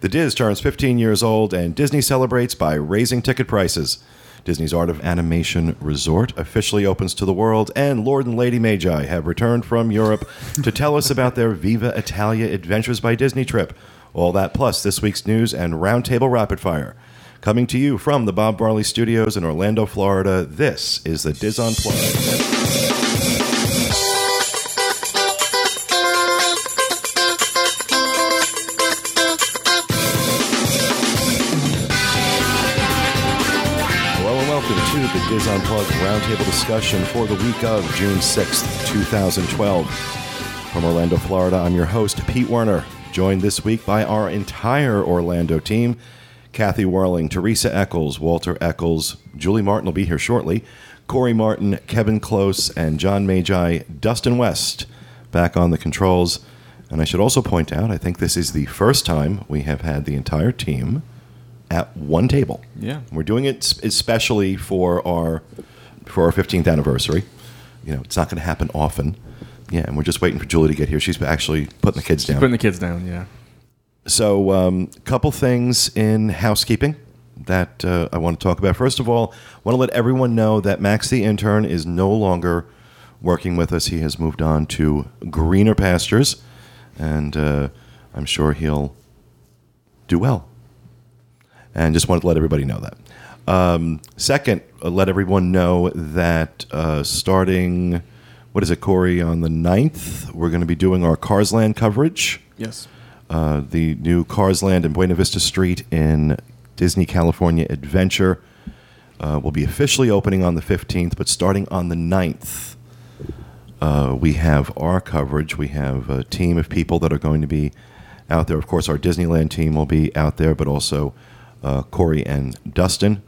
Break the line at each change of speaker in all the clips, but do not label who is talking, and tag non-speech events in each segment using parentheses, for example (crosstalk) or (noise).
The Diz turns 15 years old, and Disney celebrates by raising ticket prices. Disney's Art of Animation Resort officially opens to the world, and Lord and Lady Magi have returned from Europe to tell us about their Viva Italia Adventures by Disney trip. All that plus this week's news and roundtable rapid fire. Coming to you from the Bob Barley Studios in Orlando, Florida, this is the Diz Unplugged. Diz Unplugged roundtable discussion for the week of June 6th, 2012. From Orlando, Florida, I'm your host, Pete Werner, joined this week by our entire Orlando team Kathy Werling, Teresa Eccles, Walter Eccles, Julie Martin will be here shortly, Corey Martin, Kevin Close, and John Magi, Dustin West back on the controls. And I should also point out, I think this is the first time we have had the entire team at one table.
Yeah.
We're doing it especially for our for our 15th anniversary. You know, it's not going to happen often. Yeah, and we're just waiting for Julie to get here. She's actually putting the kids down.
Putting the kids down, yeah.
So, a um, couple things in housekeeping that uh, I want to talk about. First of all, I want to let everyone know that Max the intern is no longer working with us. He has moved on to greener pastures, and uh, I'm sure he'll do well. And just wanted to let everybody know that. Um, second, uh, let everyone know that uh, starting, what is it, Corey, on the 9th, we're going to be doing our Cars Land coverage.
Yes.
Uh, the new Cars Land in Buena Vista Street in Disney California Adventure uh, will be officially opening on the 15th, but starting on the 9th, uh, we have our coverage. We have a team of people that are going to be out there. Of course, our Disneyland team will be out there, but also uh, Corey and Dustin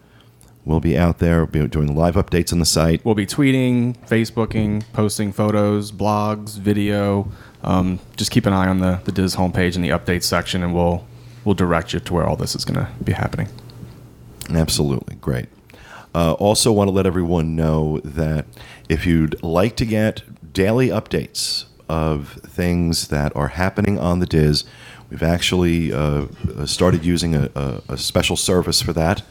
will be out there We'll be doing live updates on the site.
We'll be tweeting, Facebooking, posting photos, blogs, video. Um, just keep an eye on the, the Diz homepage in the updates section, and we'll we'll direct you to where all this is going to be happening.
Absolutely. Great. Uh, also, want to let everyone know that if you'd like to get daily updates of things that are happening on the Diz, we've actually uh, started using a, a, a special service for that.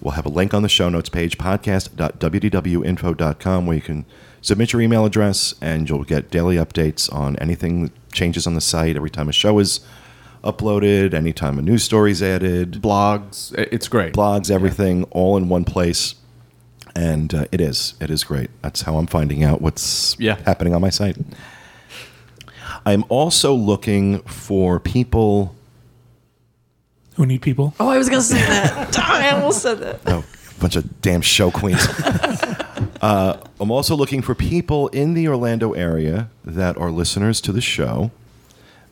We'll have a link on the show notes page, podcast.wdwinfo.com, where you can submit your email address and you'll get daily updates on anything that changes on the site every time a show is uploaded, anytime a news story is added
Blogs, it's great.
blogs, everything, all in one place. And uh, it is. It is great. That's how I'm finding out what's
Yeah.
happening on my site. I'm also looking for people.
Who need people?
Oh, I was gonna say that. (laughs) I almost said that.
Oh, a bunch of damn show queens. (laughs) uh, I'm also looking for people in the Orlando area that are listeners to the show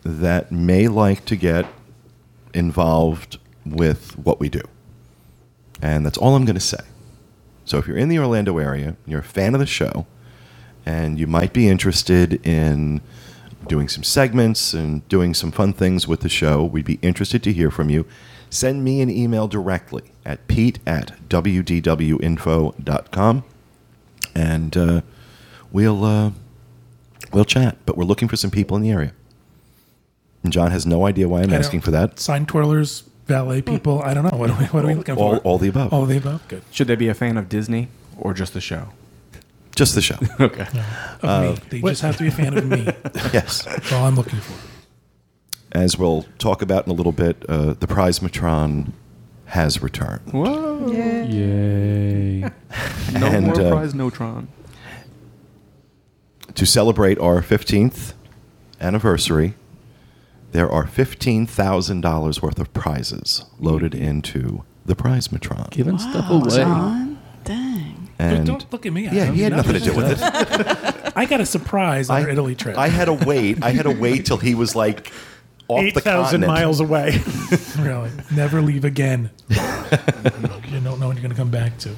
that may like to get involved with what we do. And that's all I'm going to say. So if you're in the Orlando area, you're a fan of the show, and you might be interested in doing some segments and doing some fun things with the show, we'd be interested to hear from you. Send me an email directly at pete at wdwinfo.com, and uh, we'll, uh, we'll chat. But we're looking for some people in the area. And John has no idea why I'm
I
asking
don't-
for that.
Sign twirlers, valet people. I don't know. What are we, what are we looking
All,
for?
all the above.
All the above. Good.
Should they be a fan of Disney or just the show?
Just the show. (laughs)
Okay.
Of
Uh,
me. They just have to be a fan of me. (laughs)
yes.
That's all I'm looking for.
As we'll talk about in a little bit, uh, the Prizematron has returned.
Whoa.
Yeah.
Yay. (laughs) no
And,
more
uh,
prize Notron.
To celebrate our 15th anniversary, there are $15,000 worth of prizes loaded into the Prizematron.
Giving stuff away.
John.
And
don't look at me. I
yeah, he had nothing to do with it. (laughs)
I got a surprise on our Italy trip.
I had to wait. I had to wait till he was like off the
8,000
continent.
miles away. (laughs) really. Never leave again. you don't know when you're going to come back to.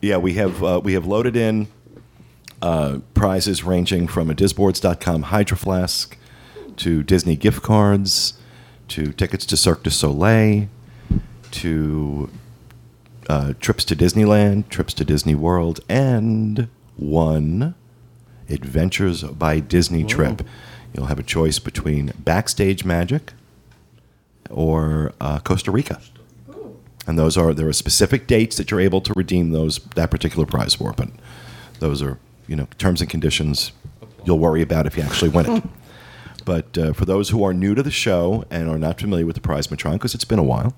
Yeah, we have uh, we have loaded in uh, prizes ranging from a Disboards.com Hydro Flask to Disney gift cards to tickets to Cirque du Soleil to uh, trips to Disneyland, trips to Disney World, and one Adventures by Disney trip. You'll have a choice between Backstage Magic or uh, Costa Rica. And those are there are specific dates that you're able to redeem those that particular prize for, but those are you know terms and conditions you'll worry about if you actually win it. (laughs) but uh, for those who are new to the show and are not familiar with the Prizematron, because it's been a while,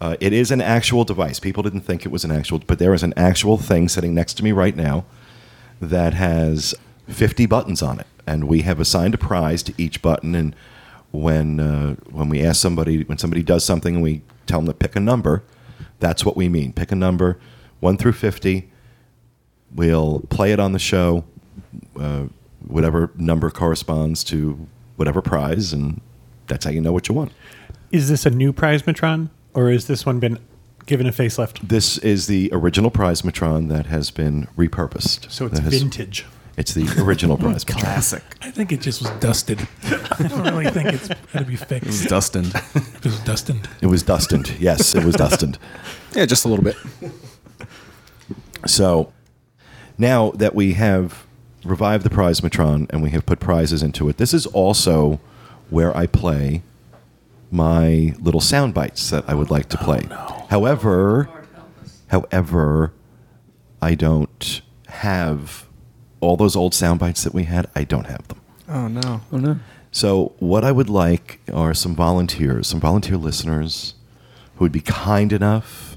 uh, it is an actual device. People didn't think it was an actual, but there is an actual thing sitting next to me right now that has 50 buttons on it, and we have assigned a prize to each button. And when uh, when we ask somebody, when somebody does something, and we tell them to pick a number, that's what we mean. Pick a number, one through 50. We'll play it on the show, uh, whatever number corresponds to whatever prize, and that's how you know what you want.
Is this a new Prizematron, or has this one been given a facelift?
This is the original Prizematron that has been repurposed.
So it's
That has-
vintage.
It's the original Prizematron. (laughs)
Classic.
I think it just was dusted. (laughs) I don't really think it's going to be fixed.
Dustin.
It was dusted.
It was Dustined. Yes, it was Dustined. (laughs)
yeah, just a little bit.
So now that we have revived the Prizematron and we have put prizes into it, this is also where I play my little sound bites that I would like to play. Oh, however, however, I don't have all those old sound bites that we had. I don't have them.
Oh no. Oh no.
So, what I would like are some volunteers, some volunteer listeners who would be kind enough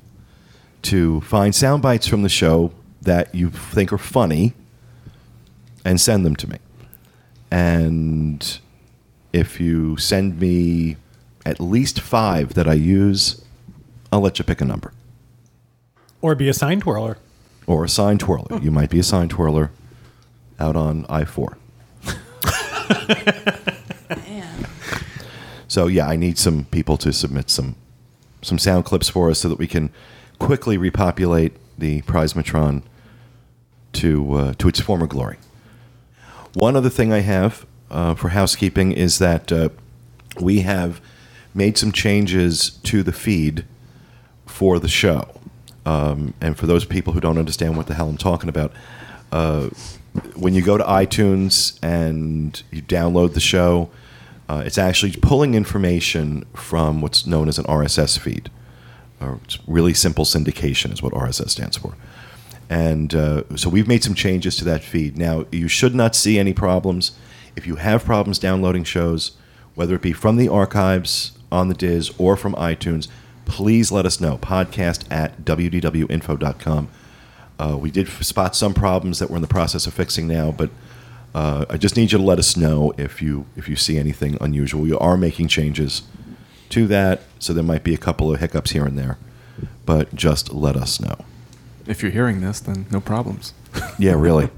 to find sound bites from the show that you think are funny and send them to me. And if you send me at least five that I use, I'll let you pick a number.
Or be a sign twirler.
Or a sign twirler. You might be a sign twirler out on I 4.
Man. (laughs)
So yeah, I need some people to submit some some sound clips for us so that we can quickly repopulate the Prizematron to uh, to its former glory. One other thing I have uh, for housekeeping is that uh, we have made some changes to the feed for the show. Um, and for those people who don't understand what the hell I'm talking about, uh, when you go to iTunes and you download the show, uh, it's actually pulling information from what's known as an RSS feed. Or it's really simple syndication is what RSS stands for. And uh, so we've made some changes to that feed. Now, you should not see any problems. If you have problems downloading shows, whether it be from the archives on the Diz or from iTunes, please let us know. Podcast at wdwinfo.com. Uh, we did spot some problems that we're in the process of fixing now, but uh, I just need you to let us know if you if you see anything unusual. We are making changes to that, so there might be a couple of hiccups here and there, but just let us know.
If you're hearing this, then no problems. (laughs)
Yeah, really.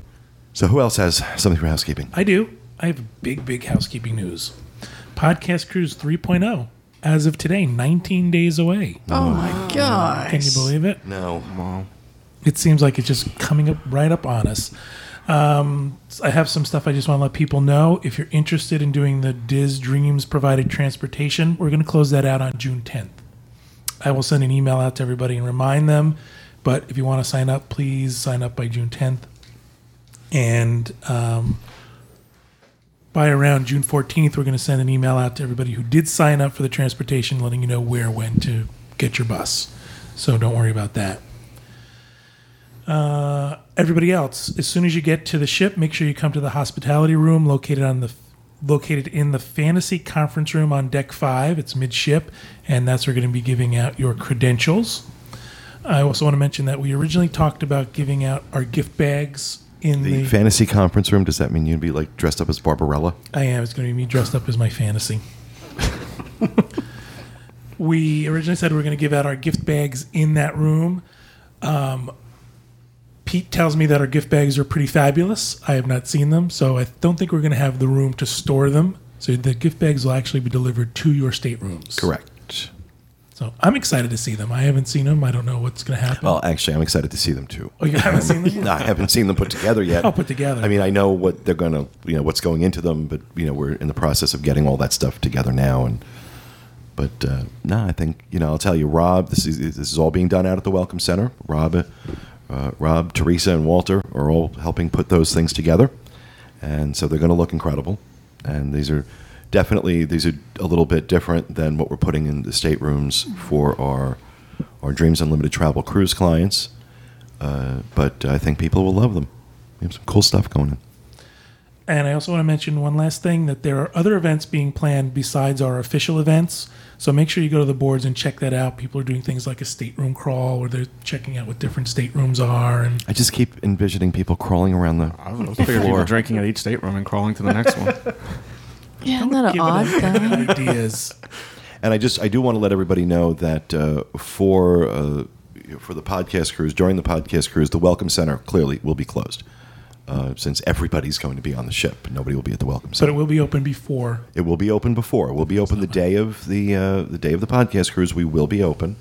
So who else has something for housekeeping?
I do. I have big, big housekeeping news. Podcast Cruise 3.0, as of today, 19 days away.
Oh my gosh.
Can you believe it?
No.
Well,
It seems like it's just coming up right up on us. Um, I have some stuff I just want to let people know. If you're interested in doing the Diz Dreams provided transportation, we're going to close that out on June 10th. I will send an email out to everybody and remind them. But if you want to sign up, please sign up by June 10th. And um, by around June 14th, we're going to send an email out to everybody who did sign up for the transportation, letting you know where, when to get your bus. So don't worry about that. Uh, everybody else, as soon as you get to the ship, make sure you come to the hospitality room located on the located in the fantasy conference room on deck five. It's midship, and that's where we're going to be giving out your credentials. I also want to mention that we originally talked about giving out our gift bags in
The
the.
fantasy conference room, does that mean you'd be like dressed up as Barbarella?
I am. It's going to be me dressed up as my fantasy. (laughs) we originally said we were going to give out our gift bags in that room. Um, Pete tells me that our gift bags are pretty fabulous. I have not seen them, so I don't think we're going to have the room to store them. So the gift bags will actually be delivered to your staterooms.
Correct.
So I'm excited to see them. I haven't seen them. I don't know what's going to happen.
Well, actually, I'm excited to see them too.
oh, you haven't seen them? (laughs)
No, I haven't seen them put together yet.
Oh, put together.
I mean, I know what they're going to, you know, what's going into them, but you know, we're in the process of getting all that stuff together now. And but uh, no, I think you know, I'll tell you, Rob, this is this is all being done out at the Welcome Center. Rob, uh, Rob, Teresa, and Walter are all helping put those things together, and so they're going to look incredible. And these are definitely these are a little bit different than what we're putting in the staterooms for our our Dreams Unlimited travel cruise clients. Uh, but I think people will love them. We have some cool stuff going on.
And I also want to mention one last thing that there are other events being planned besides our official events. So make sure you go to the boards and check that out. People are doing things like a stateroom crawl where they're checking out what different staterooms are. And
I just keep envisioning people crawling around the.
I was figuring people drinking at each stateroom and crawling to the next one. (laughs)
Yeah, isn't that an odd
it
thing? (laughs)
ideas.
And I just I do want to let everybody know that uh, for uh, for the podcast cruise during the podcast cruise, the welcome center clearly will be closed. Uh, since everybody's going to be on the ship, nobody will be at the welcome center.
But it will be open before.
It will be open before. It will be open the day of the uh, the day of the podcast cruise. We will be open,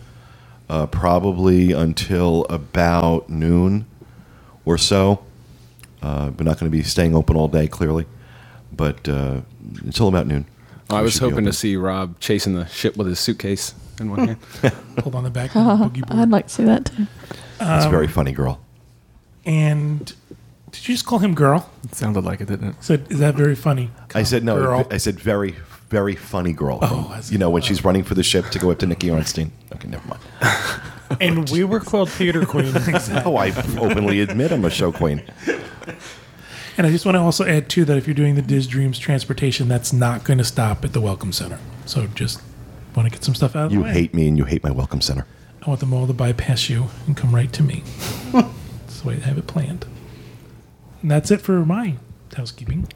uh, probably until about noon or so. Uh, we're not going to be staying open all day, clearly, but uh, until about noon.
I was hoping to see Rob chasing the ship with his suitcase in one hand. (laughs)
Hold on the back (laughs) of the boogie board.
I'd like to see that too.
It's a very funny girl.
And did you just call him girl?
It sounded like it, didn't it?
Said, is that very funny?
I said no.
Girl.
I said very, very funny girl.
Oh, I see.
you know when she's running for the ship to go up to Nikki Ornstein. Okay, never mind.
And we were called theater queen. (laughs)
Oh, I openly admit I'm a show queen.
And I just want to also add too that if you're doing the Diz Dreams transportation, that's not going to stop at the Welcome Center. So just want to get some stuff out of
You
the way.
hate me and you hate my welcome center.
I want them all to bypass you and come right to me. (laughs) that's the way I have it planned. And that's it for my housekeeping.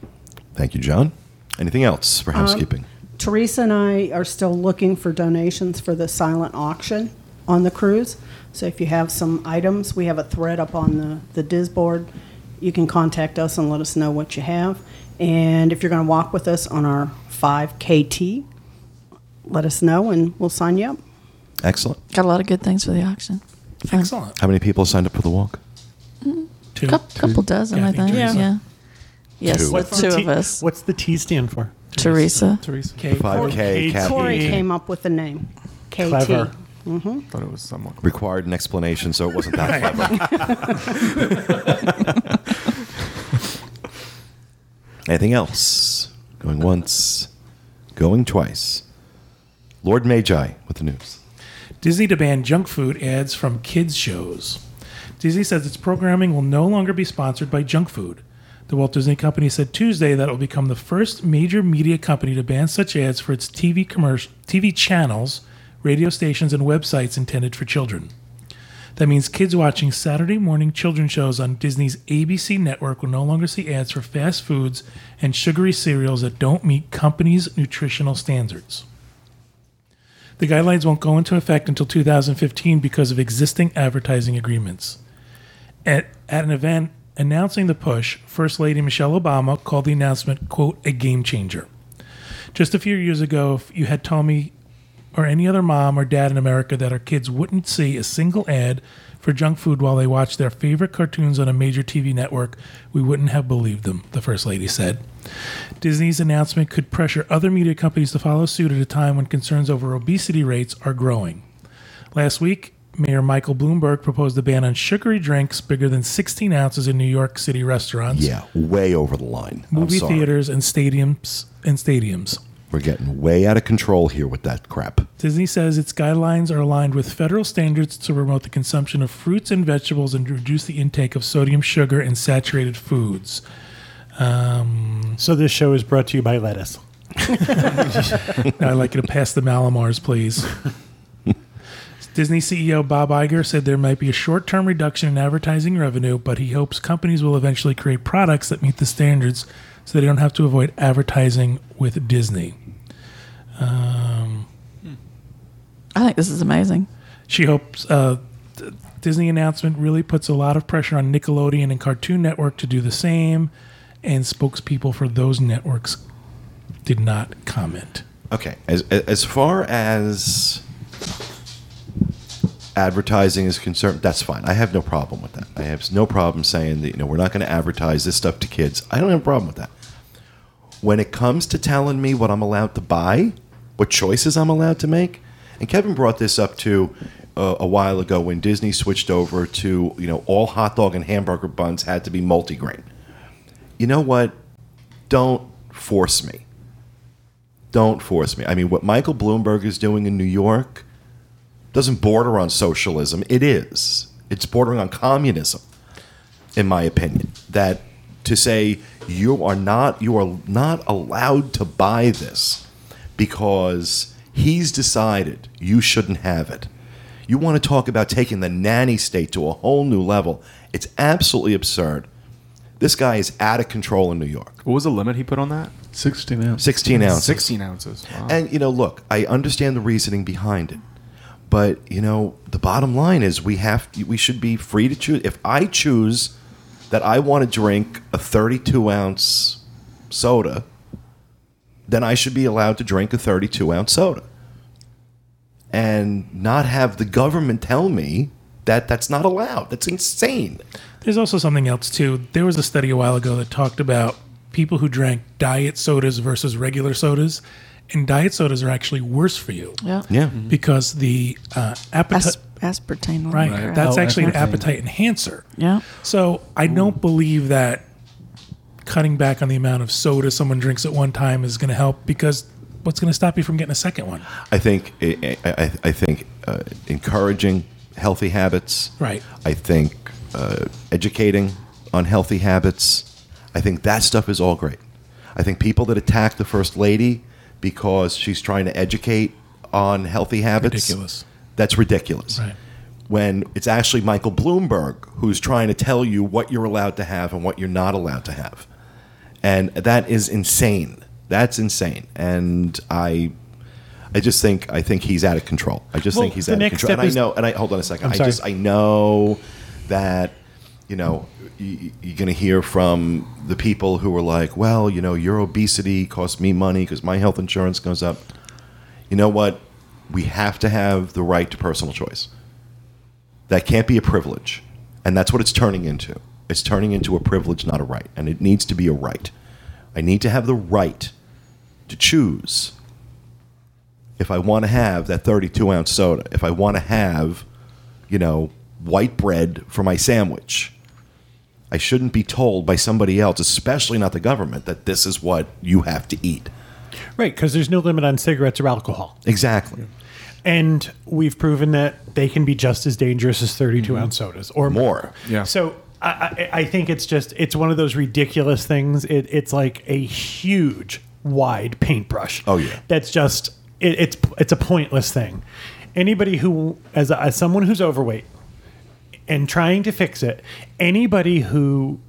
Thank you, John. Anything else for uh, housekeeping?
Teresa and I are still looking for donations for the silent auction on the cruise. So if you have some items, we have a thread up on the, the DIS board. You can contact us and let us know what you have. And if you're going to walk with us on our 5KT, let us know and we'll sign you up.
Excellent.
Got a lot of good things for the auction. Fun.
Excellent.
How many people signed up for the walk? Mm-hmm.
Two.
Couple, couple dozen,
Yeah, I
I
think
think.
Teresa.
Yeah. Yes,
Two.
two,
What's
the
of
T-
us.
What's the T stand for?
Teresa.
Teresa.
Okay.
5K cap
Corey came up with the name. KT.
Clever. Mm-hmm.
Thought it was somewhat.
required an explanation, so it wasn't that (laughs) clever. (laughs) Anything else? Going once, going twice. Lord Magi with the news.
Disney to ban junk food ads from kids' shows. Disney says its programming will no longer be sponsored by junk food. The Walt Disney Company said Tuesday that it will become the first major media company to ban such ads for its TV commercial, TV channels, radio stations, and websites intended for children. That means kids watching Saturday morning children's shows on Disney's ABC network will no longer see ads for fast foods and sugary cereals that don't meet companies' nutritional standards. The guidelines won't go into effect until 2015 because of existing advertising agreements. At, at an event announcing the push, First Lady Michelle Obama called the announcement, quote, a game changer. Just a few years ago, you had told me or any other mom or dad in America that our kids wouldn't see a single ad for junk food while they watch their favorite cartoons on a major TV network, we wouldn't have believed them, the First Lady said. Disney's announcement could pressure other media companies to follow suit at a time when concerns over obesity rates are growing. Last week, Mayor Michael Bloomberg proposed a ban on sugary drinks bigger than 16 ounces in New York City restaurants,
Yeah, way over the line.
Movie theaters, and stadiums and stadiums.
We're getting way out of control here with that crap.
Disney says its guidelines are aligned with federal standards to promote the consumption of fruits and vegetables and reduce the intake of sodium, sugar, and saturated foods. Um,
So this show is brought to you by lettuce. (laughs)
I'd like you to pass the Mallomars, please. Disney CEO Bob Iger said there might be a short term reduction in advertising revenue, but he hopes companies will eventually create products that meet the standards so they don't have to avoid advertising with Disney. Um,
I think this is amazing.
she hopes uh, th- Disney announcement really puts a lot of pressure on Nickelodeon and Cartoon Network to do the same, and spokespeople for those networks did not comment.
Okay, as as far as advertising is concerned, that's fine. I have no problem with that. I have no problem saying that you know we're not going to advertise this stuff to kids. I don't have a problem with that. When it comes to telling me what I'm allowed to buy, what choices I'm allowed to make, and Kevin brought this up too uh, a while ago when Disney switched over to you know all hot dog and hamburger buns had to be multigrain. You know what? Don't force me don't force me. I mean, what Michael Bloomberg is doing in New York doesn't border on socialism. It is. It's bordering on communism, in my opinion. That to say you are not you are not allowed to buy this because he's decided you shouldn't have it. You want to talk about taking the nanny state to a whole new level. It's absolutely absurd. This guy is out of control in New York.
What was the limit he put on that?
16 ounces.
16 ounces.
16 ounces. Wow.
And you know, look, I understand the reasoning behind it, but you know, the bottom line is we have we should be free to choose. If I choose that I want to drink a 32 ounce soda, then I should be allowed to drink a 32 ounce soda, and not have the government tell me that that's not allowed. That's insane.
There's also something else too. There was a study a while ago that talked about people who drank diet sodas versus regular sodas, and diet sodas are actually worse for you
Yeah.
Yeah.
because the uh, appetite.
As- aspartame.
Right,
Correct.
that's
Oh,
actually an appetite enhancer.
yeah.
So I don't believe that cutting back on the amount of soda someone drinks at one time is going to help because what's going to stop you from getting a second one?
I think I, I, I think uh, encouraging healthy habits.
Right.
I think uh, educating on healthy habits. I think that stuff is all great. I think people that attack the first lady because she's trying to educate on healthy habits.
Ridiculous.
That's ridiculous.
Right.
When it's actually Michael Bloomberg who's trying to tell you what you're allowed to have and what you're not allowed to have. And that is insane. That's insane. And I I just think I think he's out of control. I just
Well,
think he's out of control. And I know and I hold on a 2nd
I'm
I
sorry.
just I know that you know y- you're going to hear from the people who are like, well, you know, your obesity costs me money because my health insurance goes up. You know what? We have to have the right to personal choice. That can't be a privilege. And that's what it's turning into. It's turning into a privilege, not a right. And it needs to be a right. I need to have the right to choose if I want to have that 32 ounce soda, if I want to have, you know, white bread for my sandwich. I shouldn't be told by somebody else, especially not the government, that this is what you have to eat.
Right, because there's no limit on cigarettes or alcohol.
Exactly.
And we've proven that they can be just as dangerous as 32 mm-hmm. ounce sodas or
More.
Yeah.
So I, I, I think it's just, it's one of those ridiculous things. It, it's like a huge, wide paintbrush.
Oh, yeah.
That's just, it, it's, it's a pointless thing. Anybody who, as, a, as someone who's overweight and trying to fix it, anybody who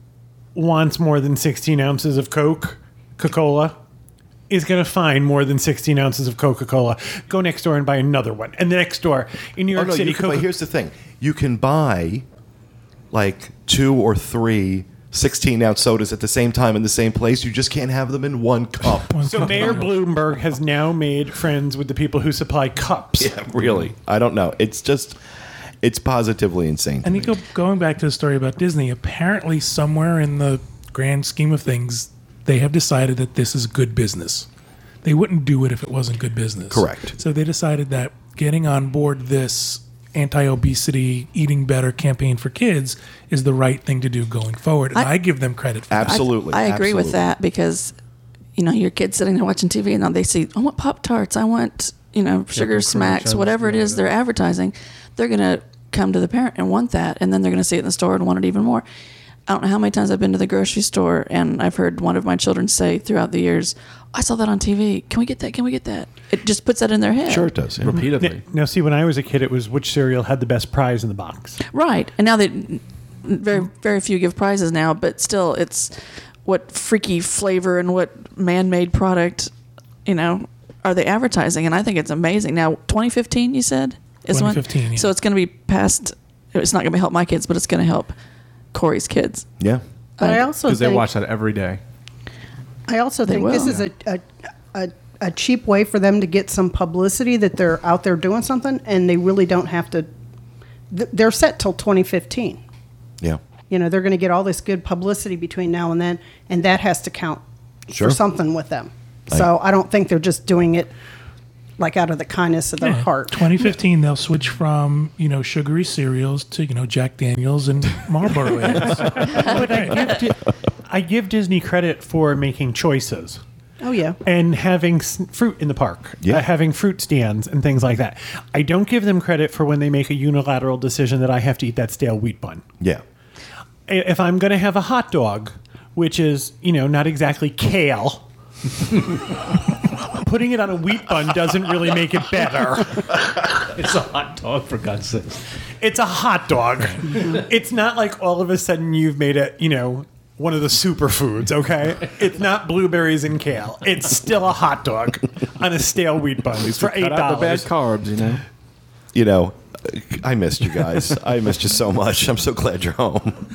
wants more than 16 ounces of Coke, Coca Cola, is going to find more than 16 ounces of Coca Cola. Go next door and buy another one. And the next door in New
Oh,
York
no,
City,
you can, but
Coca
here's the thing you can buy like two or three 16 ounce sodas at the same time in the same place. You just can't have them in one cup. (laughs)
So Mayor Bloomberg has now made friends with the people who supply cups.
yeah, really. I don't know. It's just, it's positively insane. to
And
me.
go going back to the story about Disney. Apparently, somewhere in the grand scheme of things, they have decided that this is good business. They wouldn't do it if it wasn't good business.
Correct.
So they decided that getting on board this anti-obesity, eating better campaign for kids is the right thing to do going forward. And I,
I-
give them credit for that.
Absolutely.
I, I agree with that because, you know, your kid's sitting there watching TV and now they see, I want Pop Tarts, I want, you know, sugar
Crunch,
smacks, whatever it is they're advertising. They're going to come to the parent and want that. And then they're going to see it in the store and want it even more. I don't know how many times I've been to the grocery store and I've heard one of my children say throughout the years, I saw that on TV. Can we get that? Can we get that? It just puts that in their head.
Sure, it does. yeah.
Repeatedly.
Now, see, when I was a kid, it was which cereal had the best prize in the box.
Right. And now that very very few give prizes now, but still it's what freaky flavor and what man-made product, you know, are they advertising? And I think it's amazing. Now, 2015 you said is when
2015, yeah.
So it's going to be past it's not going to help my kids, but it's going to help Corey's kids.
Yeah.
But I also
Because they watch that every day.
I also think this is a, a, a, a cheap way for them to get some publicity that they're out there doing something, and they really don't have to. th- They're set till 2015.
Yeah.
You know, they're going to get all this good publicity between now and then, and that has to count
Sure.
for something with them. So I don't think they're just doing it like out of the kindness of their
Yeah.
heart.
2015, they'll switch from you know sugary cereals to you know Jack Daniels and Marlboro (laughs) ads.
But I give, I give Disney credit for making choices.
Oh, yeah.
and having fruit in the park,
Yeah.
uh, having fruit stands and things like that. I don't give them credit for when they make a unilateral decision that I have to eat that stale wheat bun.
Yeah.
If I'm going to have a hot dog, which is, you know, not exactly kale, (laughs) putting it on a wheat bun doesn't really make it better. (laughs)
It's a hot dog, for God's sake.
It's a hot dog. it's not like all of a sudden you've made it, you know, one of the superfoods, okay? It's not blueberries and kale. It's still a hot dog on a stale wheat bun for eight
Cut out the bad carbs, you know.
You know, I missed you guys. I missed you so much. I'm so glad you're home.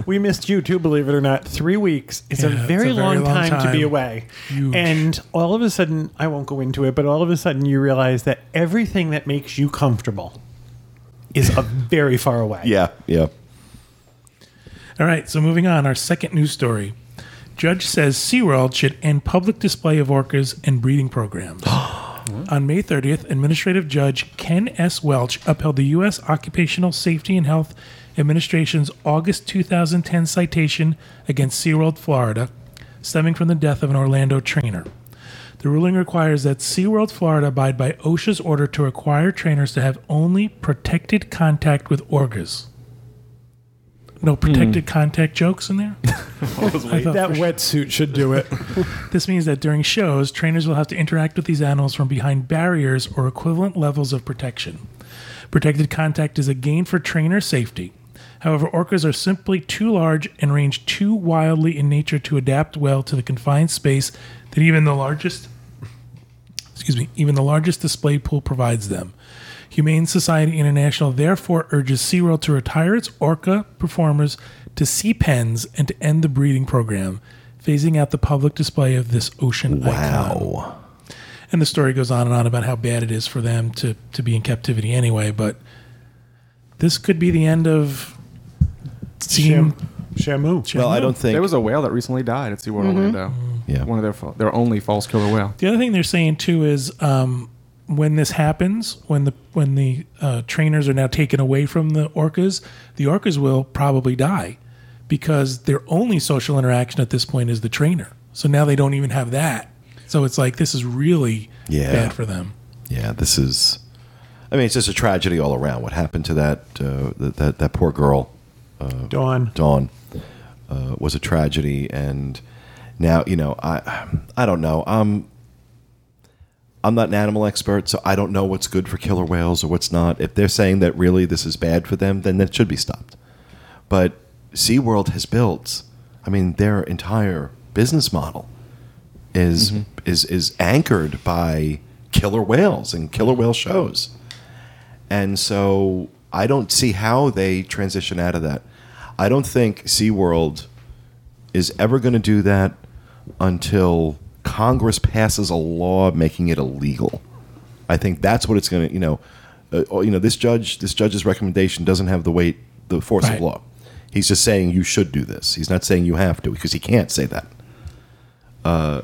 (laughs)
We missed you too, believe it or not. Three weeks is a
Yeah, a
very,
very
long,
long
time, to be away.
Huge.
And all of a sudden, I won't go into it, but all of a sudden you realize that everything that makes you comfortable is a very far away.
Yeah, yeah.
All right, so moving on, our second news story. Judge says SeaWorld should end public display of orcas and breeding programs. (gasps) On May 30th, Administrative Judge Ken S. Welsch upheld the U.S. Occupational Safety and Health Administration's August 2010 citation against SeaWorld Florida, stemming from the death of an Orlando trainer. The ruling requires that SeaWorld Florida abide by OSHA's order to require trainers to have only protected contact with orcas. No protected hmm. contact jokes in there? (laughs) I thought
That
for sure-
wetsuit should do it. (laughs)
This means that during shows, trainers will have to interact with these animals from behind barriers or equivalent levels of protection. Protected contact is a gain for trainer safety. However, orcas are simply too large and range too wildly in nature to adapt well to the confined space that even the largest excuse me, even the largest display pool provides them. Humane Society International therefore urges SeaWorld to retire its orca performers to sea pens and to end the breeding program, phasing out the public display of this ocean icon.
Wow.
And the story goes on and on about how bad it is for them to, to be in captivity anyway, but this could be the end of seeing
Sham- Shamu.
Well, I don't think.
There was a whale that recently died at SeaWorld Orlando.
Yeah.
One of their fa- their only false killer whale.
The other thing they're saying too is um, when this happens, when the when the uh, trainers are now taken away from the orcas, the orcas will probably die because their only social interaction at this point is the trainer. So now they don't even have that. So it's like this is really
Yeah.
bad for them.
yeah, this is. I mean, it's just a tragedy all around. What happened to that uh, that, that that poor girl,
Dawn.
Dawn, uh, was a tragedy, and now you know I I don't know. I'm I'm not an animal expert, so I don't know what's good for killer whales or what's not. If they're saying that really this is bad for them, then that should be stopped. But SeaWorld has built, I mean, their entire business model is is is anchored by killer whales and killer whale shows. And so I don't see how they transition out of that. I don't think SeaWorld is ever going to do that until Congress passes a law making it illegal. I think that's what it's going to, you know, uh, oh, you know, this judge, this judge's recommendation doesn't have the weight, the force
Right.
of law. He's just saying you should do this. He's not saying you have to because he can't say that. Uh,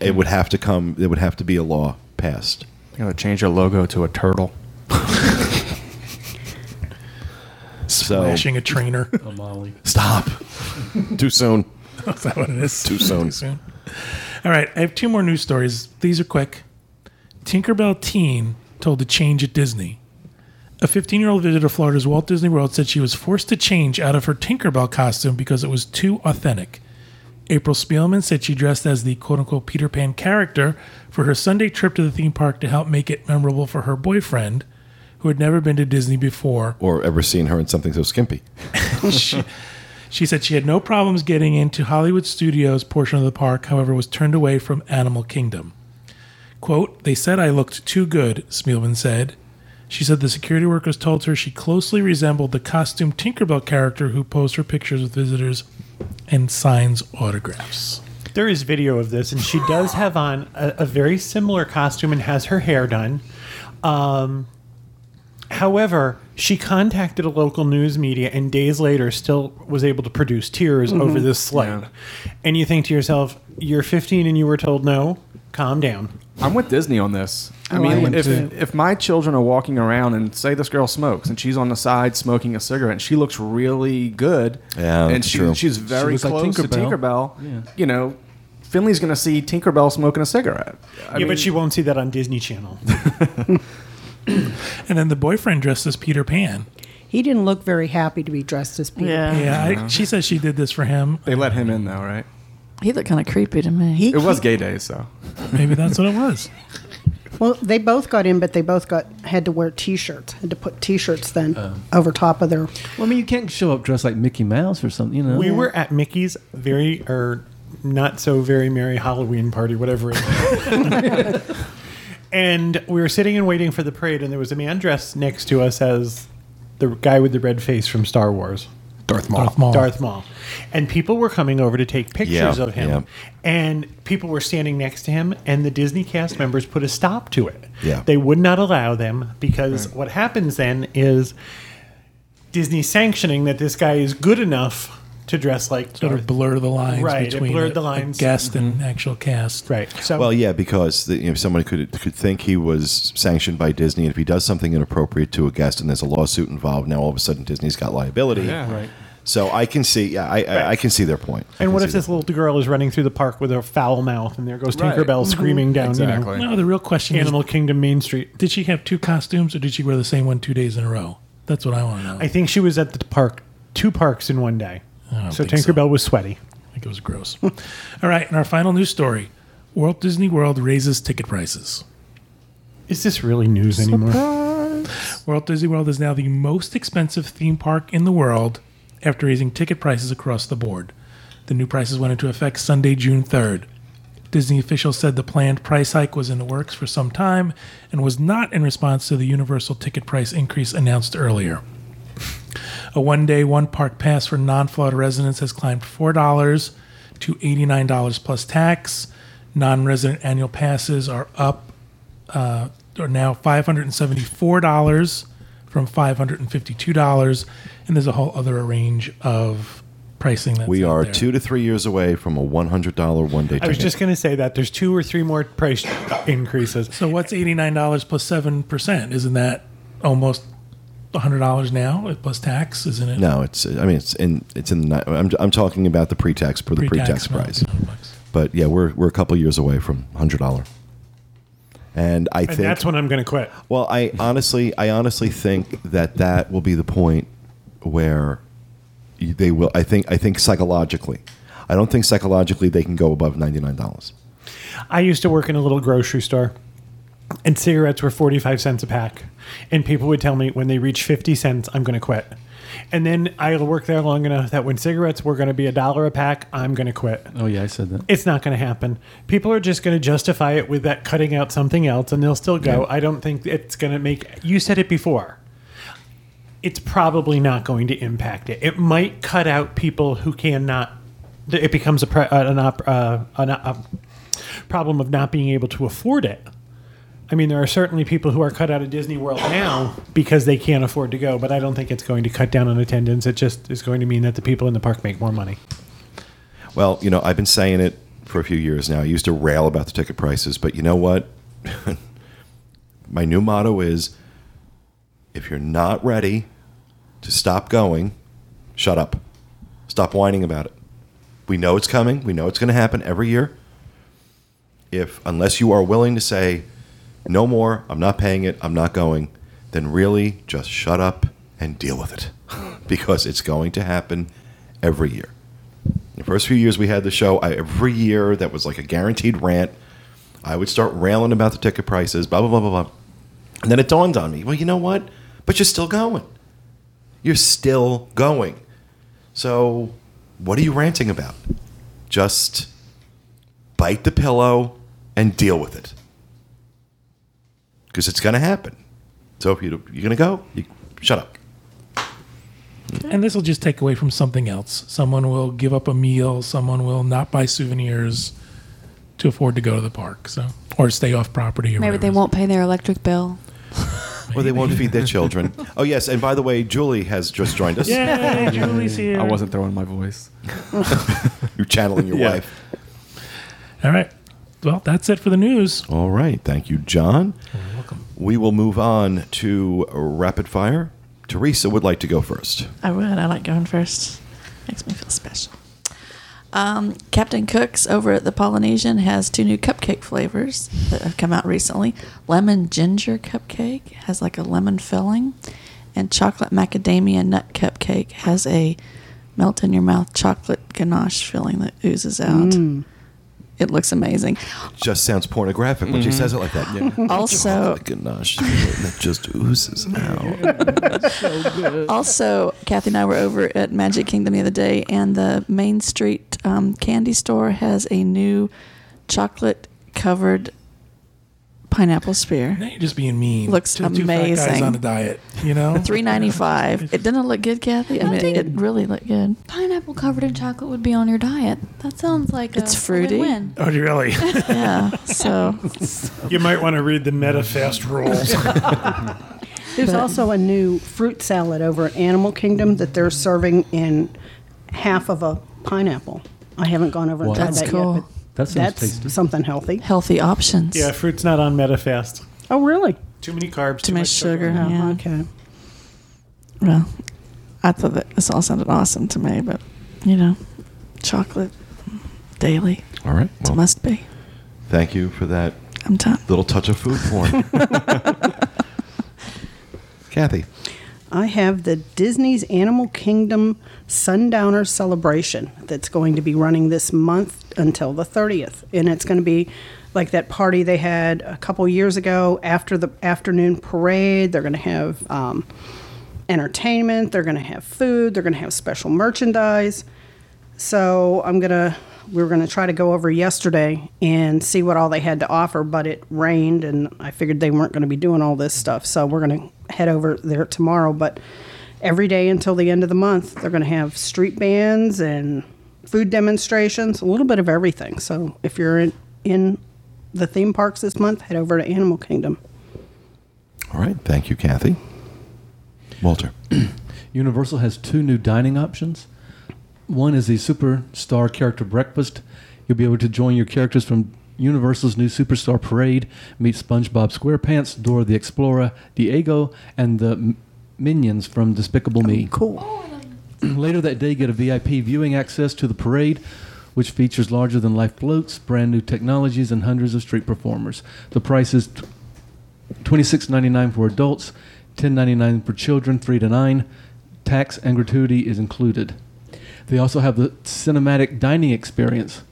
it would have to come. It would have to be a law passed.
They're gonna change your logo to a turtle. (laughs)
So
Lashing a trainer. (laughs)
Oh, Molly.
stop. Too soon. (laughs)
is that what it is?
Too soon.
Too soon. All right, I have two more news stories. These are quick. Tinkerbell teen told to change at Disney. A 15 year old visitor to Florida's Walt Disney World said she was forced to change out of her Tinkerbell costume because it was too authentic. April Spielman said she dressed as the quote unquote Peter Pan character for her Sunday trip to the theme park to help make it memorable for her boyfriend, who had never been to Disney before.
Or ever seen her in something so skimpy. (laughs)
she, she said she had no problems getting into Hollywood Studios portion of the park, however, was turned away from Animal Kingdom. Quote, they said I looked too good, Spielman said. She said the security workers told her she closely resembled the costume Tinkerbell character who posed her pictures with visitors and signs autographs.
There is video of this, and she does have on a, a very similar costume and has her hair done. Um, however, she contacted a local news media and days later still was able to produce tears mm-hmm. over this slide. And you think to yourself, you're 15 and you were told no, calm down.
I'm with Disney on this. I
Oh,
mean,
am
if
too.
if my children are walking around and say this girl smokes and she's on the side smoking a cigarette and she looks really good,
Yeah,
and she,
true.
she's very
looks like
close to
Tinkerbell.
Tinkerbell,
Yeah.
you know, Finley's going to see Tinkerbell smoking a cigarette. I
yeah,
mean,
but she won't see that on Disney Channel. (laughs) (clears throat)
And then the boyfriend dressed as Peter Pan.
He didn't look very happy to be dressed as Peter.
Yeah.
Yeah, I, she says she did this for him.
they let him in though, right?
He looked kind of creepy to me.
He,
It was
he-
gay days, so
Maybe that's what it was. (laughs)
well, they both got in, but they both got had to wear T-shirts. Had to put T-shirts then oh. over top of their.
Well, I mean, you can't show up dressed like Mickey Mouse or something, you know.
We were at Mickey's very or not so very merry Halloween party, whatever it is. (laughs) and we were sitting and waiting for the parade, and there was a man dressed next to us as the guy with the red face from Star Wars.
Darth Maul.
Darth Maul.
Darth Maul. And people were coming over to take pictures
Yeah,
of him.
yeah.
And people were standing next to him, and the Disney cast members put a stop to it.
Yeah.
They would not allow them because what happens then is Disney sanctioning that this guy is good enough to dress like
Sort of blur the lines
Right, it
between
blurred
a-
the
a
lines.
guest and actual cast.
Right. So
Well, yeah, because the, you know, someone could could think he was sanctioned by Disney, and if he does something inappropriate to a guest, and there's a lawsuit involved, now all of a sudden Disney's got liability.
Yeah.
Right.
So I can see, yeah, I, I, I can see their point. I
And what if this
their-
little girl is running through the park with a foul mouth, and there goes
Right.
Tinkerbell mm-hmm. screaming down, you
Exactly.
know,
No, the real question
Animal
is:
Kingdom Main Street.
Did she have two costumes, or did she wear the same one two days in a row? That's what I want to know.
I think she was at the park, two parks in one day.
I don't
So
think.
Tinkerbell was sweaty.
I think it was gross. (laughs) All right, and our final news story: Walt Disney World raises ticket prices.
Is this really news anymore?
Walt Disney World is now the most expensive theme park in the world after raising ticket prices across the board. The new prices went into effect Sunday, June 3rd. Disney officials said the planned price hike was in the works for some time and was not in response to the universal ticket price increase announced earlier. A one day, one park pass for non Florida residents has climbed $4 to $89 plus tax. Non resident annual passes are up uh, are now $574 from $552 and there's a whole other range of pricing that's
we
out
are
there.
two to three years away from a one hundred dollar one day
I was just going to say that there's two or three more price increases.
so what's $89 plus 7% isn't that almost $100 now plus tax isn't it
no, it's I mean it's in it's in the, I'm I'm talking about the pre-tax for the pre-tax,
no,
price. But yeah, we're we're a couple years away from hundred dollar. And I
And
think
that's when I'm going to quit.
Well, I honestly, I honestly think that that will be the point where they will. I think. I think psychologically, I don't think psychologically they can go above ninety nine dollars.
I used to work in a little grocery store, and cigarettes were 45 cents a pack. And people would tell me when they reach 50 cents, I'm going to quit. And then I'll work there long enough that when cigarettes were going to be a dollar a pack, I'm going to quit.
Oh yeah, I said that.
It's not going to happen. People are just going to justify it with that cutting out something else, and they'll still go. I don't think it's going to make. You said it before. It's probably not going to impact it. It might cut out people who cannot. It becomes a, an, op, uh, an, a problem of not being able to afford it. I mean, there are certainly people who are cut out of Disney World now because they can't afford to go, but I don't think it's going to cut down on attendance. It just is going to mean that the people in the park make more money.
Well, you know, I've been saying it for a few years now. I used to rail about the ticket prices, but you know what? (laughs) My new motto is: if you're not ready to stop going, shut up. Stop whining about it. We know it's coming. We know it's going to happen every year. If unless you are willing to say no more, I'm not paying it, I'm not going, then really just shut up and deal with it. (laughs) because it's going to happen every year. The first few years we had the show, I, every year that was like a guaranteed rant. I would start railing about the ticket prices, blah, blah, blah, blah, blah. And then it dawned on me, well, you know what? But you're still going. You're still going. So what are you ranting about? Just bite the pillow and deal with it. Because it's going to happen. So if you, you're going to go, you, shut up.
And this will just take away from something else. Someone will give up a meal. Someone will not buy souvenirs to afford to go to the park. So, or stay off property. Or
Maybe they won't pay their electric bill.
Or they won't feed their children. (laughs) Oh, yes. And by the way, Julie has just joined us.
Yay, Julie's here.
I wasn't throwing my voice. (laughs)
You're channeling your
Yeah.
wife.
All right. Well, that's it for the news.
All right. Thank you, John.
You're welcome.
We will move on to rapid fire. Teresa would like to go first.
I would. I like going first. Makes me feel special. Um, Captain Cook's over at the Polynesian has two new cupcake flavors that have come out recently. Lemon ginger cupcake has like a lemon filling, and chocolate macadamia nut cupcake has a melt in your mouth chocolate ganache filling that oozes out. It looks amazing.
Just sounds pornographic when she says it like that. Yeah. (laughs)
Also,
Ganache, (laughs) that just oozes (laughs) out.
Also, Kathy and I were over at Magic Kingdom the other day, and the Main Street um, candy store has a new chocolate covered pineapple spear.
Now you're just being mean.
Looks
to the two fat guys
amazing.
on a diet. You know, (laughs)
Three ninety five. (laughs) It didn't look good, Kathy. I
I
mean,
think-
it really looked good.
Pineapple covered in chocolate would be on your diet. That sounds like
It's
a
fruity.
win-win.
Oh, really? (laughs)
Yeah. So
you might want to read the Medifast rules.
There's also a new fruit salad over at Animal Kingdom that they're serving in half of a pineapple. I haven't gone over and
Wow.
tried that
cool.
yet, but
That sounds
that's
tasty.
something healthy.
healthy options.
Yeah, fruit's not on Medifast.
Oh, really?
Too many carbs.
Too much sugar.
Oh,
Yeah.
Okay.
Well, I thought that this all sounded awesome to me, but you know, chocolate daily.
All right.
It
Well,
must be.
thank you for that
I'm done.
little touch of food porn. (laughs) Kathy.
I have the Disney's Animal Kingdom Sundowner Celebration that's going to be running this month until the 30th. And it's going to be like that party they had a couple years ago after the afternoon parade. They're going to have um, entertainment, they're going to have food, they're going to have special merchandise. So I'm gonna we were gonna try to go over yesterday and see what all they had to offer, but it rained and I figured they weren't gonna be doing all this stuff. So we're gonna head over there tomorrow. But every day until the end of the month, they're gonna have street bands and food demonstrations, a little bit of everything. So if you're in, in the theme parks this month, head over to Animal Kingdom.
All right. Thank you, Kathy. Walter. (clears throat)
Universal has two new dining options. One is the Superstar Character Breakfast. You'll be able to join your characters from Universal's new Superstar Parade, meet SpongeBob SquarePants, Dora the Explorer, Diego, and the M- Minions from Despicable Me.
Oh, cool. (clears throat)
Later that day, get a VIP viewing access to the parade, which features larger than life floats, brand new technologies, and hundreds of street performers. The price is $26.99 for adults, $10.99 for children, three to nine. Tax and gratuity is included. They also have the cinematic dining experience.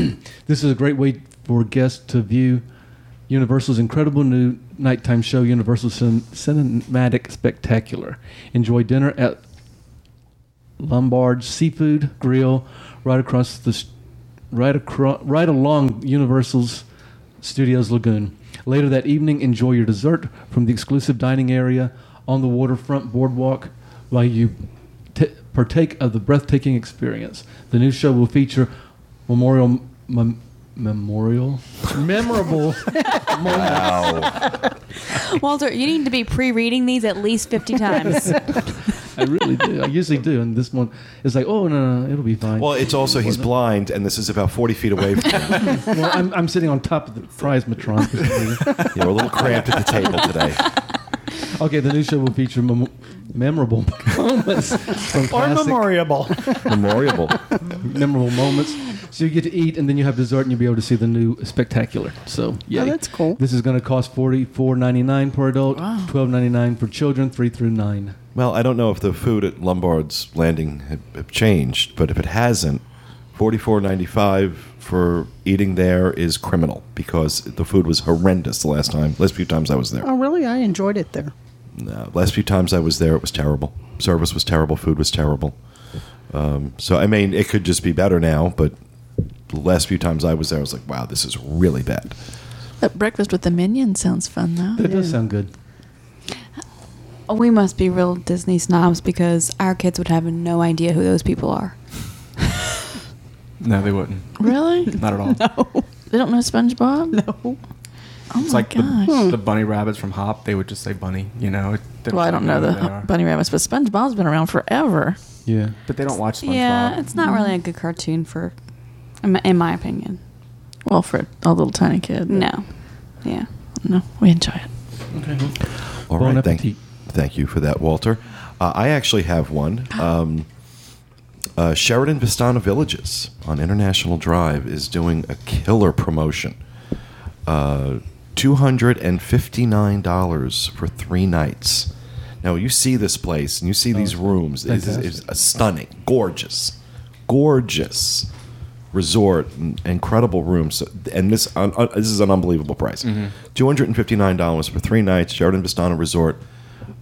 (clears throat) this is a great way for guests to view Universal's incredible new nighttime show, Universal Cin- Cinematic Spectacular. Enjoy dinner at Lombard's Seafood Grill, right across the, right across, right along Universal's Studios Lagoon. Later that evening, enjoy your dessert from the exclusive dining area on the waterfront boardwalk while you t- partake of the breathtaking experience. The new show will feature memorial. Mem- memorial memorable (laughs)
Wow.
Walter, you need to be pre-reading these at least 50 times. (laughs)
I really do. I usually do, and this one is like, oh no, no, it'll be fine.
Well, it's also he's blind, and this is about forty feet away from him. (laughs)
Well, I'm, I'm sitting on top of the prize matron. for some reason.
Yeah, we're a little cramped at the table today.
okay, the new show will feature mem- memorable moments from
Or
classic,
memorable.
Memorable.
memorable moments. So you get to eat, and then you have dessert, and you'll be able to see the new spectacular. So yeah,
Oh, that's cool.
This is going to cost forty four ninety nine per adult,
Wow.
twelve ninety nine for children, three through nine.
Well, I don't know if the food at Lombard's Landing had, had changed, but if it hasn't, forty four ninety five for eating there is criminal because the food was horrendous the last time. Last few times I was there.
Oh, really? I enjoyed it there.
No, last few times I was there, it was terrible. Service was terrible. Food was terrible. Um, so I mean, it could just be better now, but the last few times I was there, I was like, wow, this is really bad.
That breakfast with the minions sounds fun though.
That does sound good.
Uh, we must be real Disney snobs because our kids would have no idea who those people are.
No, they wouldn't.
Really? (laughs)
Not at all. No.
They don't know SpongeBob? No. Oh
It's
my
like
gosh.
the, the bunny rabbits from Hop. They would just say bunny. You know. It, they
well, I don't know
who they
the
are.
bunny rabbits, but SpongeBob's been around forever.
Yeah.
But they don't watch SpongeBob.
Yeah, it's not really a good cartoon for, in my, in my opinion.
Well, for a little tiny kid.
No. Yeah.
No, we enjoy it.
All
Bon
right, thank, thank you for that, Walter. Uh, I actually have one. (gasps) Um, Uh, Sheraton Vistana Villages on International Drive is doing a killer promotion. Uh, $259 for three nights. Now, you see this place and you see these rooms. It's, it's a stunning, gorgeous, gorgeous resort, and incredible rooms. And this, uh, uh, this is an unbelievable price $259 for three nights, Sheraton Vistana Resort.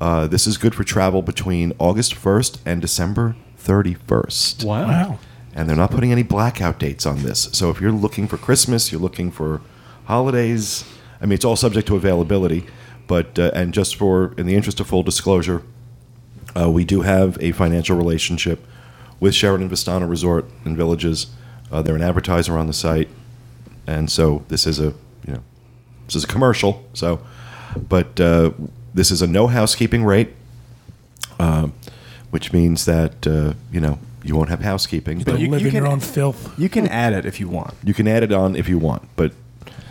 Uh, this is good for travel between August 1st and December 31st
Wow.
Wow.
and they're not putting any blackout dates on this. So if you're looking for Christmas, you're looking for holidays. I mean, it's all subject to availability, but uh, and just for in the interest of full disclosure, uh, we do have a financial relationship with Sheraton Vistana Resort and Villages. Uh, they're an advertiser on the site, and so this is a you know this is a commercial. So, but uh, this is a no housekeeping rate, uh, which means that uh, you know you won't have housekeeping, but
But
you-
live
you
in your
can-
own filth.
You can add it if you want.
you can add it on if you want. But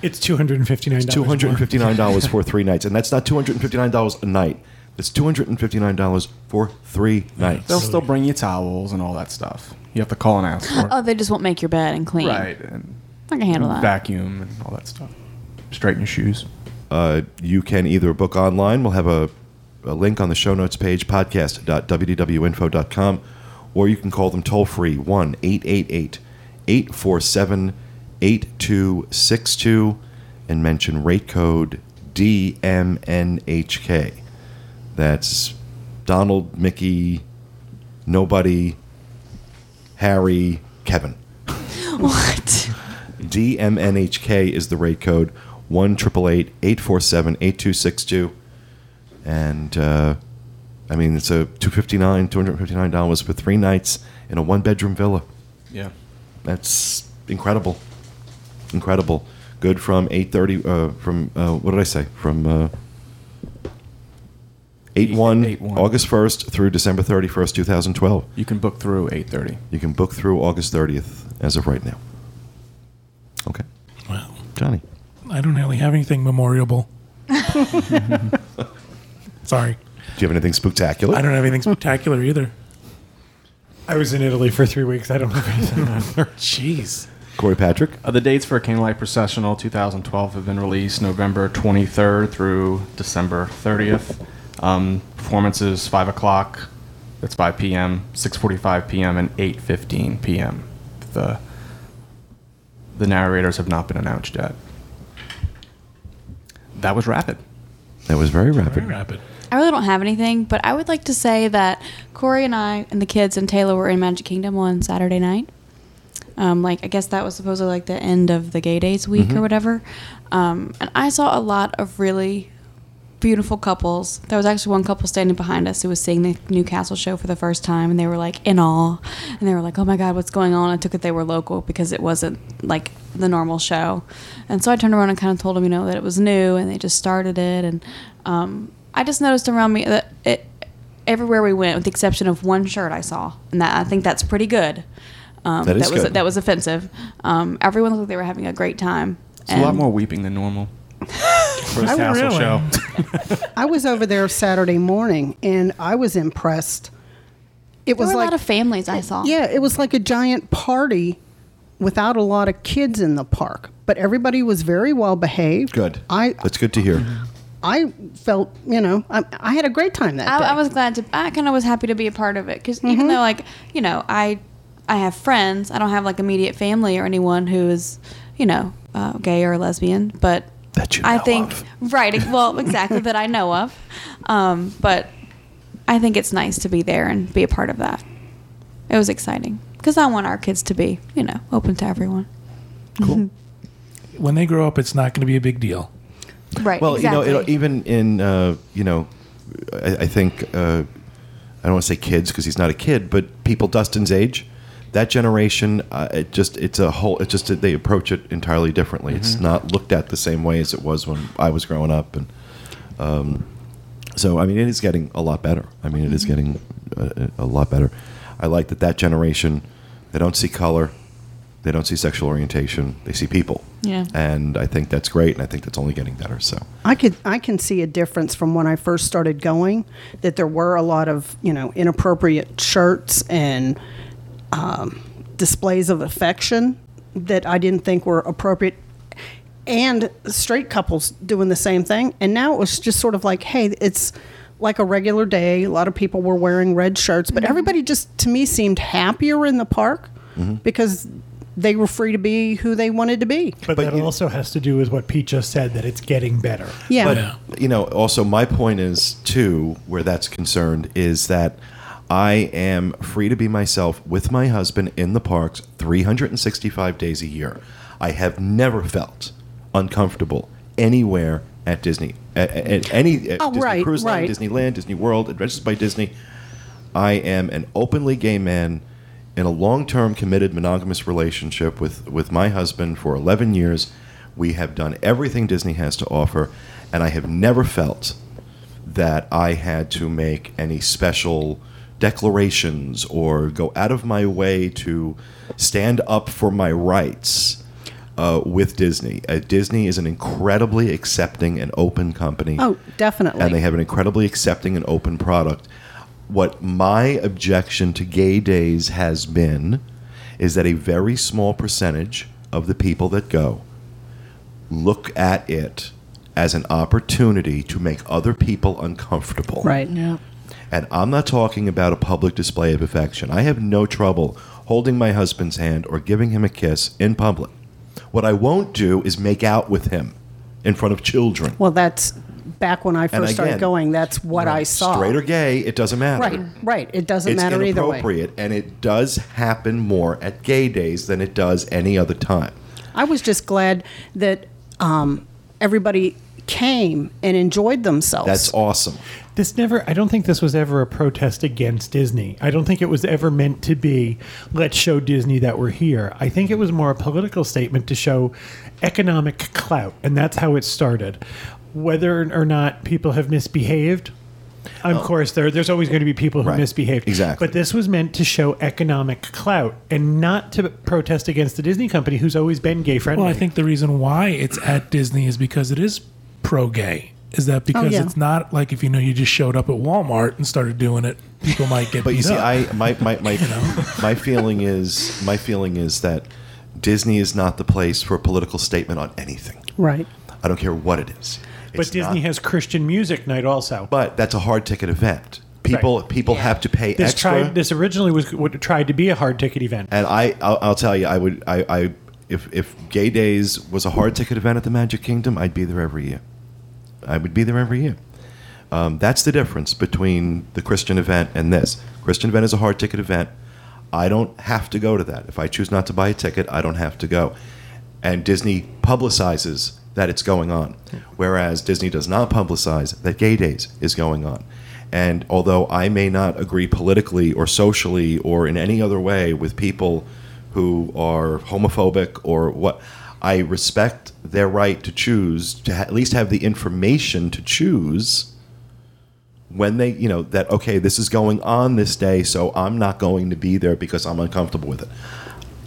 It's two hundred and fifty nine.
Two hundred and fifty nine dollars for three nights, and that's not two hundred and fifty nine dollars a night. It's two hundred and fifty nine dollars for three nights.
They'll still bring you towels and all that stuff. You have to call and ask for it.
Oh, they just won't make your bed and clean.
right. And
I can handle that.
vacuum and all that stuff. Straighten your shoes.
Uh, you can either book online. We'll have a, a link on the show notes page, podcast.wdwinfo.com, or you can call them toll free 1 888 847 8262 and mention rate code DMNHK. That's Donald, Mickey, Nobody, Harry, Kevin.
What?
DMNHK is the rate code 1 847 8262. And, uh, I mean, it's a 259, $259 for three nights in a one bedroom villa.
Yeah.
That's incredible. Incredible. Good from 8.30, uh, from, uh, what did I say? From 8 1,
8/1.
August 1st through December 31st, 2012.
You can book through 8:30.
You can book through August 30th as of right now. Okay.
Wow.
Johnny.
I don't really have anything memorable. (laughs) Sorry.
Do you have anything spectacular?
I don't have anything spectacular either.
I was in Italy for three weeks. I don't have anything. (laughs)
Jeez.
Corey Patrick.
Uh, the dates for Candlelight Processional 2012 have been released November 23rd through December 30th. Um, performances 5 o'clock, that's 5 p.m., 6.45 p.m., and 8.15 p.m. The, the narrators have not been announced yet. That was rapid.
That was very rapid.
Very rapid.
I really don't have anything, but I would like to say that Corey and I and the kids and Taylor were in Magic Kingdom on Saturday night. Um, like I guess that was supposedly like the end of the Gay Days week or whatever. Um, and I saw a lot of really beautiful couples. There was actually one couple standing behind us who was seeing the Newcastle show for the first time, and they were like in awe, and they were like, "Oh my God, what's going on?" I took it they were local because it wasn't like the normal show, and so I turned around and kind of told them, you know, that it was new, and they just started it, and um, I just noticed around me that it everywhere we went, with the exception of one shirt I saw, and that I think that's pretty good. Um,
That is
was
good.
that was offensive. Um, everyone looked like they were having a great time.
It's a lot more weeping than normal (laughs) for a Tassel
really?
show. (laughs)
I was over there Saturday morning and I was impressed. It
There
was
were a lot of families I saw.
yeah, it was like a giant party without a lot of kids in the park, but everybody was very well behaved.
Good.
I
That's good to hear.
I felt you know I, I had a great time that
I,
day.
I was glad to. I kind of was happy to be a part of it because even though like you know I I have friends, I don't have like immediate family or anyone who is you know uh, gay or lesbian, but
That you
I
know
think
of. (laughs)
right. Well, exactly that I know of, um, but I think it's nice to be there and be a part of that. It was exciting because I want our kids to be you know open to everyone. Cool. (laughs)
when they grow up, it's not going to be a big deal.
Right.
Well,
exactly.
you know, it, even in, uh, you know, I, I think, uh, I don't want to say kids because he's not a kid, but people Dustin's age, that generation, uh, it just, it's a whole, it just, they approach it entirely differently. It's not looked at the same way as it was when I was growing up. And um, so, I mean, it is getting a lot better. I mean, it is getting a, a lot better. I like that that generation, they don't see color, they don't see sexual orientation, they see people.
Yeah.
And I think that's great, and I think that's only getting better. So,
I could I can see a difference from when I first started going that there were a lot of you know inappropriate shirts and um, displays of affection that I didn't think were appropriate. And straight couples doing the same thing. And now it was just sort of like, hey, it's like a regular day. A lot of people were wearing red shirts, but everybody just, to me, seemed happier in the park because they were free to be who they wanted to be.
But,
But
that
you-
also has to do with what Pete just said that it's getting better.
Yeah.
But
Yeah.
you know, also my point is too, where that's concerned, is that I am free to be myself with my husband in the parks 365 days a year. I have never felt uncomfortable anywhere at Disney, at, at any at
Oh,
Disney
right,
Cruise Line,
right.
Disneyland, Disney World, Adventures by Disney. I am an openly gay man in a long-term committed monogamous relationship with with my husband for 11 years. We have done everything Disney has to offer, and I have never felt that I had to make any special declarations or go out of my way to stand up for my rights uh, with Disney. Uh, Disney is an incredibly accepting and open company
Oh, definitely.
and they have an incredibly accepting and open product. What my objection to gay days has been is that a very small percentage of the people that go look at it as an opportunity to make other people uncomfortable.
right.
Yeah.
And I'm not talking about a public display of affection. I have no trouble holding my husband's hand or giving him a kiss in public. What I won't do is make out with him in front of children.
Well, that's back when I first
again,
started going. That's what I saw.
Straight or gay, it doesn't matter.
right, right. It doesn't
it's
matter either way.
It's inappropriate, and it does happen more at gay days than it does any other time.
I was just glad that um, everybody came and enjoyed themselves.
That's awesome.
This never, I don't think this was ever a protest against Disney. I don't think it was ever meant to be, let's show Disney that we're here. I think it was more a political statement to show economic clout, and that's how it started. Whether or not people have misbehaved, of course, there, there's always going to be people who
Right.
misbehaved.
Exactly.
But this was meant to show economic clout and not to protest against the Disney company, who's always been gay friendly.
Well, I think the reason why it's at Disney is because it is pro gay. Is that oh, because
yeah.
it's not like if you know you just showed up at Walmart and started doing it, people might get
But you see,
up.
I my my (laughs) my, my feeling is my feeling is that Disney is not the place for a political statement on anything.
right.
I don't care what it is.
but Disney
not-
has Christian music night also.
But that's a hard ticket event. People people have to pay
This
extra.
tried. This originally was what tried to be a hard ticket event.
and I I'll, I'll tell you, I would I, I if if Gay Days was a hard ticket event at the Magic Kingdom, I'd be there every year. I would be there every year. Um, that's the difference between the Christian event and this. Christian event is a hard ticket event. I don't have to go to that. If I choose not to buy a ticket, I don't have to go. And Disney publicizes that it's going on, whereas Disney does not publicize that Gay Days is going on. And although I may not agree politically or socially or in any other way with people who are homophobic or what, I respect their right to choose, to ha- at least have the information to choose when they, you know, that, okay, this is going on this day, so I'm not going to be there because I'm uncomfortable with it.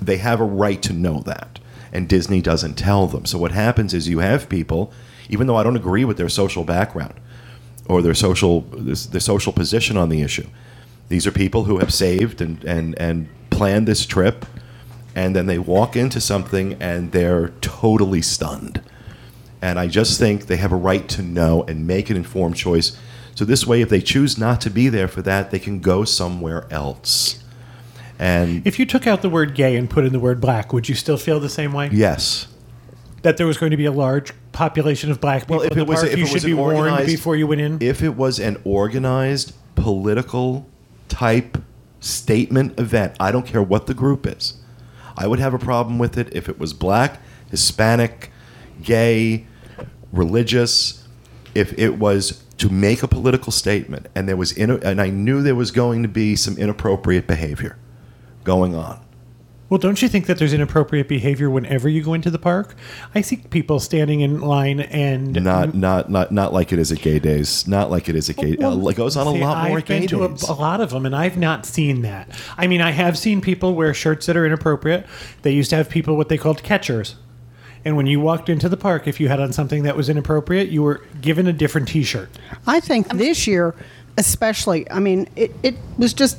They have a right to know that. And Disney doesn't tell them. So what happens is you have people, even though I don't agree with their social background or their social their social position on the issue, these are people who have saved and, and, and planned this trip, and then they walk into something and they're totally stunned. And I just think they have a right to know and make an informed choice. So this way, if they choose not to be there for that, they can go somewhere else. And
If you took out the word gay and put in the word black, would you still feel the same way?
yes,
That there was going to be a large population of black people
Well, if
in the
it was-
park,
if
you
it
should be warned before you went in.
if it was an organized political type statement event, I don't care what the group is. I would have a problem with it if it was black, Hispanic, gay, religious. If it was to make a political statement and there was in, and I knew there was going to be some inappropriate behavior going on.
Well, don't you think that there's inappropriate behavior whenever you go into the park? I see people standing in line and
Not not not not like it is at gay days. Not like it is at gay.
Well, uh,
it goes on a
see,
lot more
I've
at gay
been to a,
days.
a lot of them, and I've not seen that. I mean, I have seen people wear shirts that are inappropriate. They used to have people what they called catchers, and when you walked into the park, if you had on something that was inappropriate, you were given a different T-shirt.
I think this year, especially, I mean, it, it was just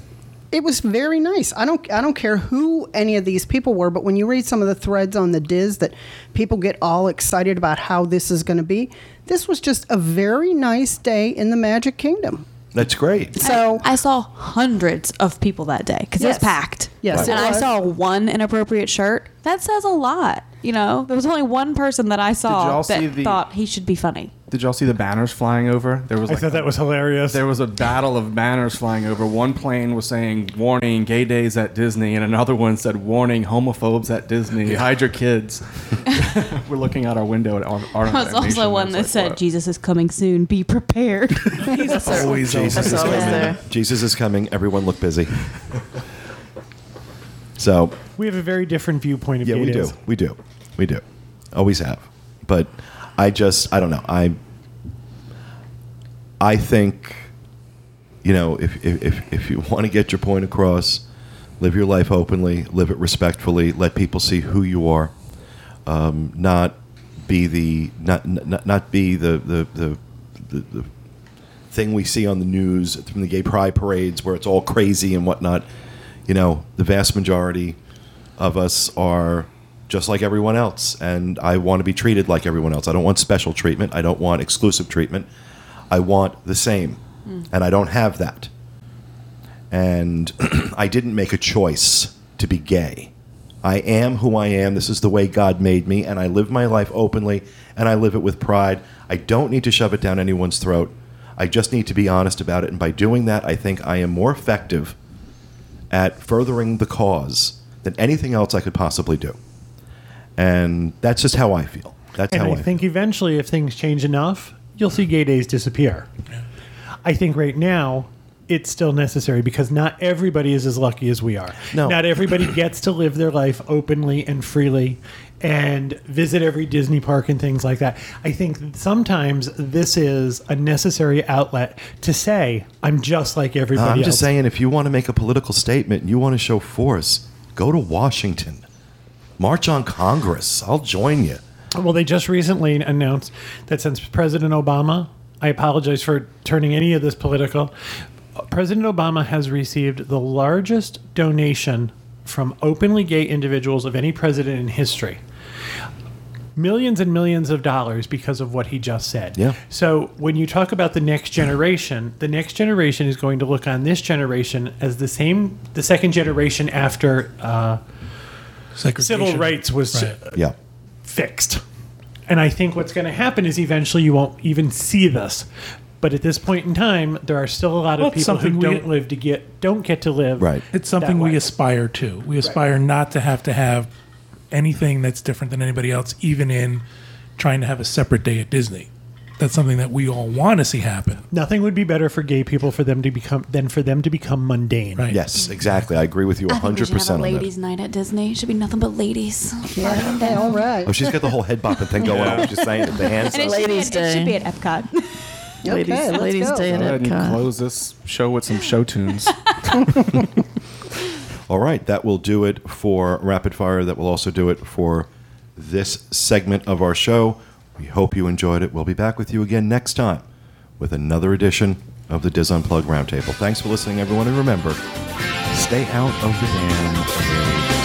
it was very nice. I don't I don't care who any of these people were, but when you read some of the threads on the DIS that people get all excited about how this is going to be, this was just a very nice day in the Magic Kingdom.
That's great.
So
I saw hundreds of people that day because it was packed.
Yes, it
and I saw one inappropriate shirt. That says a lot. You know, there was only one person that I saw that
the-
thought he should be funny.
Did y'all see the banners flying over? There was
I
like
thought that was hilarious.
There was a battle of banners flying over. One plane was saying "Warning: Gay days at Disney," and another one said "Warning: Homophobes at Disney. Hide your kids." (laughs) (laughs) We're looking out our window at our. our
There was also one that said, "Jesus is coming soon. Be prepared." (laughs)
Always Jesus is
always
coming.
there.
Jesus is coming. Everyone look busy. So
we have a very different viewpoint of
yeah,
gay
we do. We do. We do. Always have. But I just I don't know. I I think you know if if if, you want to get your point across, live your life openly, live it respectfully, let people see who you are. Um, not be the not not, not be the the, the the the thing we see on the news from the gay pride parades where it's all crazy and whatnot. You know, the vast majority of us are just like everyone else, and I want to be treated like everyone else. I don't want special treatment. I don't want exclusive treatment. I want the same, hmm. and I don't have that. And (clears throat) I didn't make a choice to be gay. I am who I am. This is the way God made me, and I live my life openly, and I live it with pride. I don't need to shove it down anyone's throat. I just need to be honest about it, and by doing that, I think I am more effective at furthering the cause than anything else I could possibly do. And that's just how I feel. That's
And
how
I
I,
think eventually, if things change enough, you'll see gay days disappear. I think right now it's still necessary because not everybody is as lucky as we are.
No.
Not everybody (coughs) gets to live their life openly and freely and visit every Disney park and things like that. I think sometimes this is a necessary outlet to say, I'm just like uh, everybody
I'm
else.
just saying, if you want to make a political statement and you want to show force, go to Washington. March on Congress. I'll join you.
Well, they just recently announced that since President Obama, I apologize for turning any of this political. President Obama has received the largest donation from openly gay individuals of any president in history. Millions and millions of dollars because of what he just said.
Yeah.
So when you talk about the next generation, the next generation is going to look on this generation as the same, the second generation after uh, civil rights was
Right.
Yeah.
fixed. And I think what's going to happen is eventually you won't even see this. But at this point in time, there are still a lot of
Well, it's
people who
something we-
don't live to get don't get to live.
Right.
It's something
that
we aspire to. We aspire not to have to have anything that's different than anybody else, even in trying to have a separate day at Disney. That's something that we all want to see happen.
Nothing would be better for gay people for them to become than for them to become mundane.
Right.
Yes, exactly. I agree with you
I think we
100%
have a
on that.
ladies' night at Disney. It should be nothing but ladies.
Yeah, all right.
Oh, she's got the whole head bopping thing going on. Just saying that the (laughs) hands.
And it
up.
should, be
Ladies'
at, it should be at Epcot. (laughs) (laughs)
ladies,
Okay, let's
ladies'
go.
day
Go ahead and close this show with some show tunes.
All right, that will do it for Rapid Fire. That will also do it for this segment of our show. We hope you enjoyed it. We'll be back with you again next time with another edition of the DIS Unplugged Roundtable. Thanks for listening, everyone, and remember, stay out of the damn.